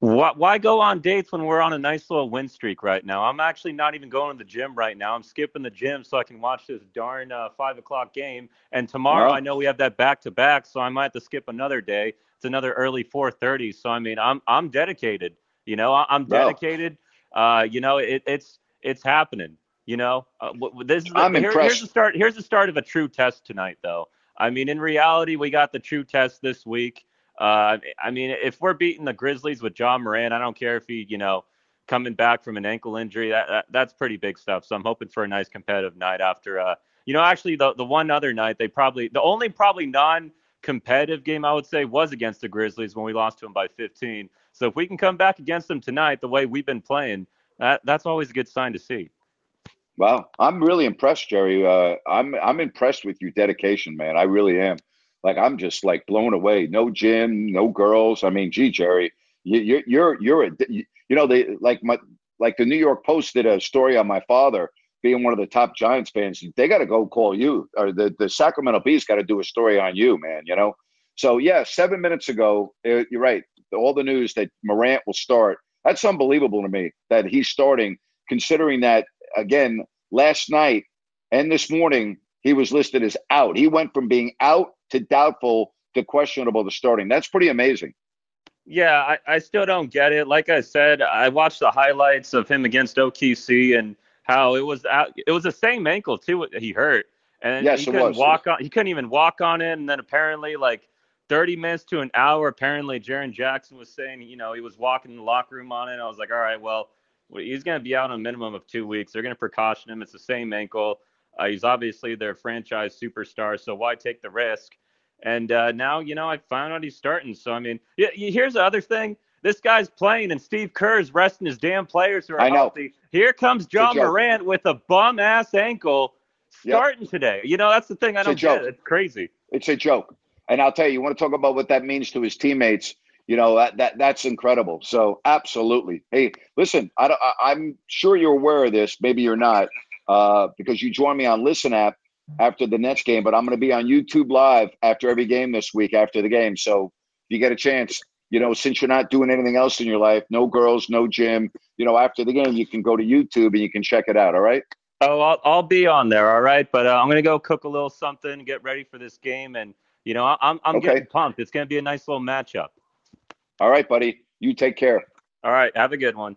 Why, why go on dates when we're on a nice little win streak right now? I'm actually not even going to the gym right now. I'm skipping the gym so I can watch this darn uh, five o'clock game. And tomorrow, I know we have that back to back, so I might have to skip another day. It's another early 4:30. So I mean, I'm I'm dedicated. You know, I, I'm Well- dedicated. Uh, you know, it, it's it's happening. You know, uh, this is the, I'm here- impressed. here's the start. Here's the start of a true test tonight, though. I mean, in reality, we got the true test this week. Uh, I mean, if we're beating the Grizzlies with Ja Morant, I don't care if he, you know, coming back from an ankle injury. That, that that's pretty big stuff. So I'm hoping for a nice competitive night after. Uh, you know, actually, the the one other night they probably the only probably non-competitive game I would say was against the Grizzlies when we lost to them by 15. So if we can come back against them tonight the way we've been playing, that that's always a good sign to see. Well, I'm really impressed, Jerry. Uh, I'm I'm impressed with your dedication, man. I really am. Like I'm just like blown away. No gym, no girls. I mean, gee, Jerry, you, you're you're you're a you, you know they like my like the New York Post did a story on my father being one of the top Giants fans. They got to go call you, or the the Sacramento Bees got to do a story on you, man. You know. So yeah, seven minutes ago, uh, you're right. All the news that Morant will start. That's unbelievable to me that he's starting, considering that again last night and this morning he was listed as out. He went from being out to doubtful to questionable to starting. That's pretty amazing. Yeah, I, I still don't get it. Like I said, I watched the highlights of him against OKC and how it was out, it was the same ankle too. He hurt, and Yes, he couldn't walk on. He couldn't even walk on it. And then apparently, like 30 minutes to an hour, apparently Jaren Jackson was saying, you know, he was walking in the locker room on it. I was like, all right, well, well, he's going to be out on a minimum of two weeks. They're going to precaution him. It's the same ankle. Uh, he's obviously their franchise superstar, so why take the risk? And uh, now, you know, I found out he's starting. So, I mean, yeah, here's the other thing. This guy's playing, and Steve Kerr's resting his damn players who are I know. healthy. Here comes Ja. Morant with a bum ass ankle Yep. starting today. You know, that's the thing I It's don't get. joke. It's crazy. It's a joke. And I'll tell you, you want to talk about what that means to his teammates. You know that, that that's incredible. So absolutely. Hey, listen, I, I, I'm sure you're aware of this. Maybe you're not, uh, because you joined me on Listen Up after the Nets game. But I'm going to be on YouTube Live after every game this week after the game. So if you get a chance, you know, since you're not doing anything else in your life, no girls, no gym, you know, after the game, you can go to YouTube and you can check it out. All right. Oh, I'll, I'll be on there, all right. But uh, I'm gonna go cook a little something, get ready for this game, and you know, I'm I'm Okay. getting pumped. It's gonna be a nice little matchup. All right, buddy. You take care. All right, have a good one.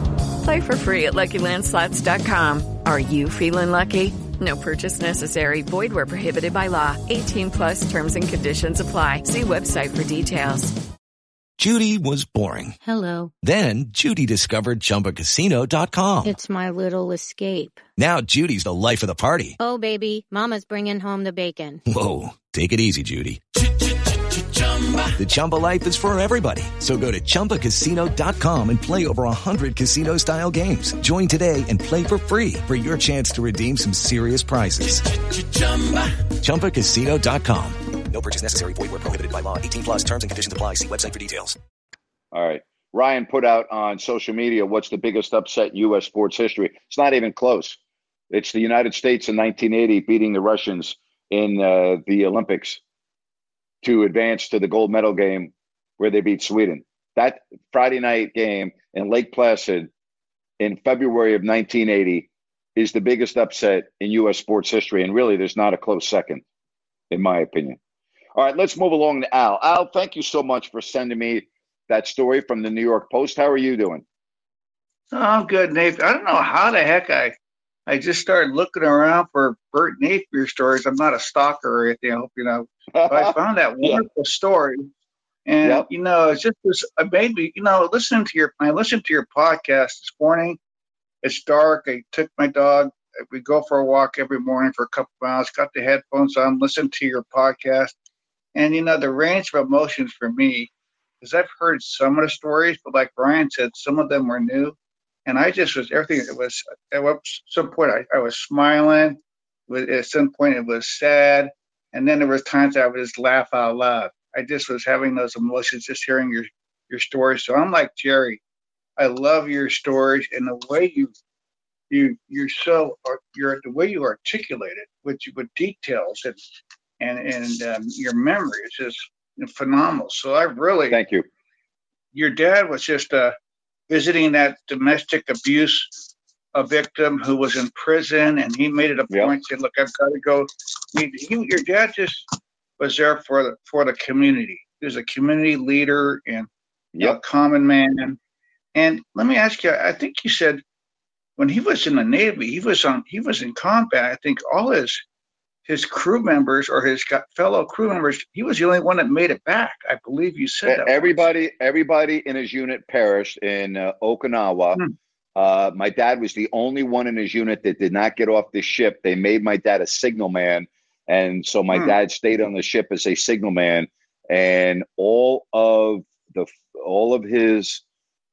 Play for free at LuckyLandSlots.com. Are you feeling lucky? No purchase necessary. Void where prohibited by law. 18 plus terms and conditions apply. See website for details. Judy was boring. Hello. Then Judy discovered ChumbaCasino.com. It's my little escape. Now Judy's the life of the party. Oh, baby, Mama's bringing home the bacon. Whoa, take it easy, Judy. The Chumba life is for everybody. So go to ChumbaCasino.com and play over 100 casino-style games. Join today and play for free for your chance to redeem some serious prizes. ChumbaCasino.com. No purchase necessary. Void where prohibited by law. 18 plus terms and conditions apply. See website for details. All right. Ryan put out on social media what's the biggest upset in U.S. sports history. It's not even close. It's the United States in 1980 beating the Russians in uh, the Olympics to advance to the gold medal game where they beat Sweden. That Friday night game in Lake Placid in February of 1980 is the biggest upset in U.S. sports history. And really, there's not a close second, in my opinion. All right, let's move along to Al. Al, thank you so much for sending me that story from the New York Post. How are you doing? Oh, good, Nate. I don't know how the heck I I just started looking around for Bert Napear stories. I'm not a stalker or anything. I hope you know. But I found that Yeah. wonderful story. And Yep. you know, it's just was it made me, you know, listening to your I listened to your podcast this morning. It's dark. I took my dog. We go for a walk every morning for a couple miles, got the headphones on, listen to your podcast. And you know, the range of emotions for me, because I've heard some of the stories, but like Brian said, some of them were new and I just was everything. It was at some point I, I was smiling. With at some point it was sad, and then there was times I would just laugh out loud. I just was having those emotions just hearing your your stories. So I'm like Jerry. I love your stories and the way you you you're so you're the way you articulate it with with details and and and um, your memory is just phenomenal. So I really thank you. Your dad was just a visiting that domestic abuse a victim who was in prison, and he made it a Yep. point. Said, "Look, I've got to go." He, he, your dad just was there for the for the community. He was a community leader and a common man. And let me ask you, I think you said when he was in the Navy, he was on he was in combat. I think all his his crew members or his fellow crew members, he was the only one that made it back. I believe you said that. Everybody, everybody in his unit perished in uh, Okinawa. Hmm. Uh, my dad was the only one in his unit that did not get off the ship. They made my dad a signalman, and so my Hmm. dad stayed on the ship as a signalman. And all of the all of his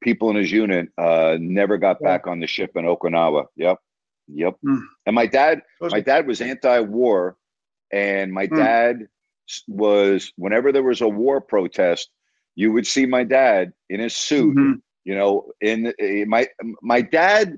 people in his unit uh, never got back on the ship in Okinawa. Yep, yep. Hmm. And my dad, my dad was anti-war, and my Hmm. dad was whenever there was a war protest, you would see my dad in his suit. Mhm. You know, in eh, my my dad.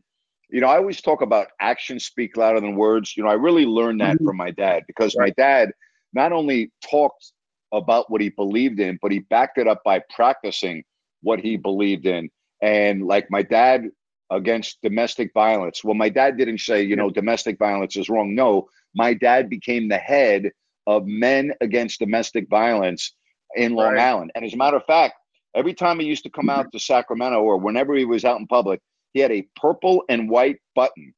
You know, I always talk about actions speak louder than words. You know, I really learned that Mhm. from my dad because my dad not only talked about what he believed in, but he backed it up by practicing what he believed in. And like my dad against domestic violence. Well, my dad didn't say, you know, domestic violence is wrong. No, my dad became the head of men against domestic violence in Long Right. Island. And as a matter of fact, every time he used to come out to Sacramento or whenever he was out in public, he had a purple and white button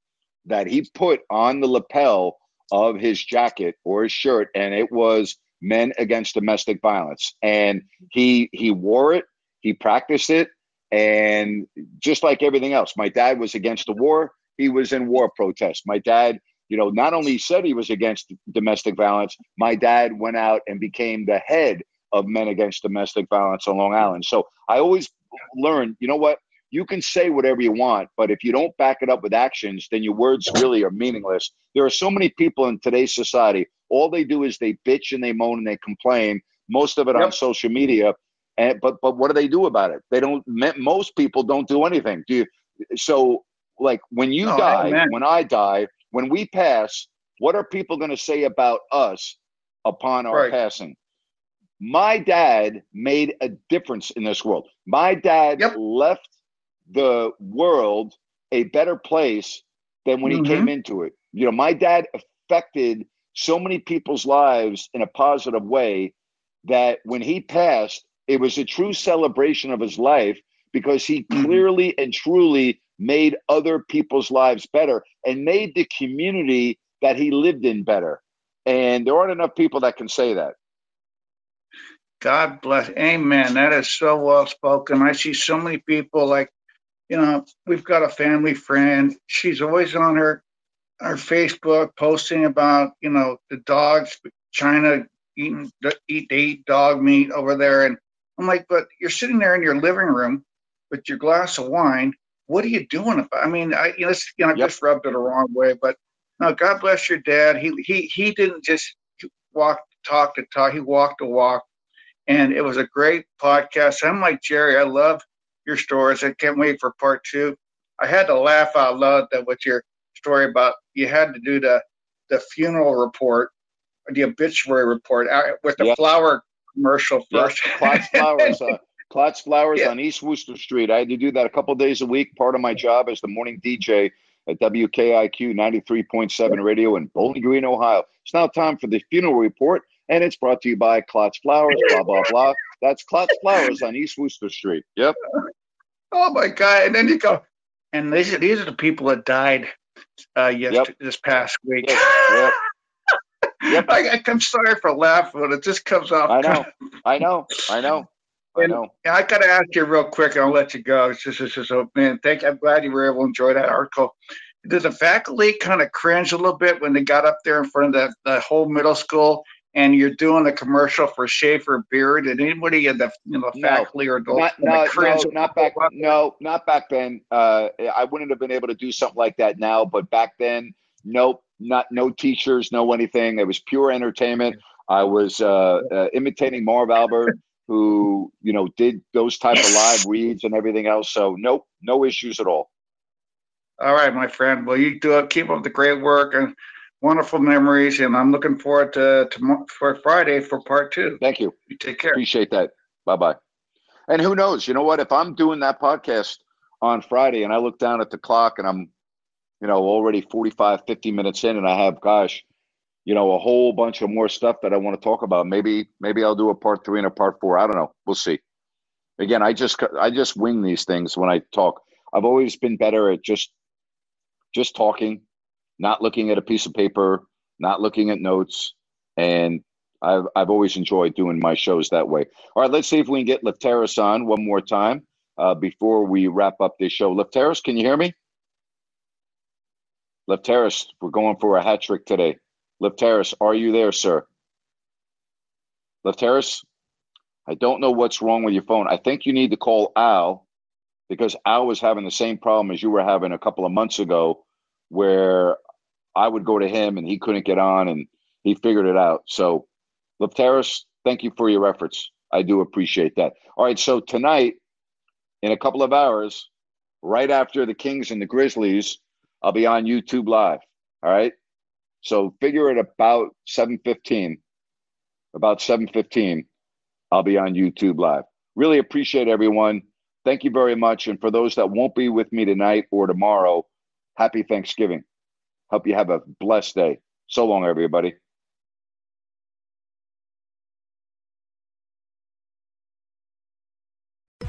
that he put on the lapel of his jacket or his shirt, and it was men against domestic violence. And he he wore it, he practiced it, and just like everything else, my dad was against the war. He was in war protest. My dad, you know, not only said he was against domestic violence, my dad went out and became the head of men against domestic violence on Long Island. So I always learned, you know what? You can say whatever you want, but if you don't back it up with actions, then your words really are meaningless. There are so many people in today's society, all they do is they bitch and they moan and they complain, most of it on social media. And but but what do they do about it? They don't most people don't do anything. Do you so like when you No, die, amen. when I die, when we pass, what are people going to say about us upon our Right. passing? My dad made a difference in this world. My dad left the world a better place than when Mhm. he came into it. You know, my dad affected so many people's lives in a positive way that when he passed, it was a true celebration of his life because he mm-hmm. clearly and truly made other people's lives better and made the community that he lived in better. And there aren't enough people that can say that. God bless. Amen. That is so well spoken. I see so many people like, you know, we've got a family friend. She's always on her her Facebook posting about, you know, the dogs, China eating eat they eat dog meat over there. And I'm like, but you're sitting there in your living room with your glass of wine. What are you doing about? I mean, I you know, this, you know, I just rubbed it the wrong way, but no, God bless your dad. He he he didn't just walk talk to talk. He walked the walk and it was a great podcast. I'm like Jerry, I love your stories. I can't wait for part two. I had to laugh out loud that with your story about you had to do the the funeral report, or the obituary report uh, with the Yeah. flower commercial first. Klotz Flowers, uh, Klotz Flowers Yeah. on East Wooster Street. I had to do that a couple days a week. Part of my job as the morning DJ at WKIQ 93.7 radio in Bowling Green, Ohio. It's now time for the funeral report, and it's brought to you by Klotz Flowers, blah, blah, blah. That's Klotz Flowers on East Wooster Street. Yep. oh my God! And then you go, and these are these are the people that died uh, yesterday, this past week. Yep. I, I'm sorry for laughing, but it just comes off. I know. I know. I know. I know. yeah, I got to ask you real quick, and I'll let you go. It's just, it's just, oh, man, thank. I'm glad you were able to enjoy that article. Did the faculty kind of cringe a little bit when they got up there in front of the, the whole middle school, and you're doing a commercial for Schaefer beer? Did anybody in the you know No. faculty or adults Not, no, cringe? no, not back. No, not back then. Uh, I wouldn't have been able to do something like that now. But back then, nope, not no teachers, no anything. It was pure entertainment. I was uh, uh, imitating Marv Albert, who you know did those type of live reads and everything else. So nope, no issues at all. All right, my friend. Well, you do. Keep up the great work and wonderful memories, and I'm looking forward to, to for Friday for part two. Thank you. You take care. Appreciate that. Bye bye. And who knows? You know what? If I'm doing that podcast on Friday, and I look down at the clock, and I'm, you know, already 45, 50 minutes in, and I have, gosh, you know, a whole bunch of more stuff that I want to talk about. Maybe, maybe I'll do a part three and a part four. I don't know. We'll see. Again, I just, I just wing these things when I talk. I've always been better at just, just talking, not looking at a piece of paper, not looking at notes, and I've I've always enjoyed doing my shows that way. All right, let's see if we can get Lefteris on one more time uh, before we wrap up this show. Lefteris, can you hear me? Lefteris, we're going for a hat trick today. Lefteris, are you there, sir? Lefteris, I don't know what's wrong with your phone. I think you need to call Al because Al was having the same problem as you were having a couple of months ago, where I would go to him and he couldn't get on, and he figured it out. So, Lefteris, thank you for your efforts. I do appreciate that. All right, so tonight, in a couple of hours, right after the Kings and the Grizzlies, I'll be on YouTube Live. All right. So figure it about 7:15. About 7:15, I'll be on YouTube Live. Really appreciate everyone. Thank you very much. And for those that won't be with me tonight or tomorrow, happy Thanksgiving. Hope you have a blessed day. So long, everybody.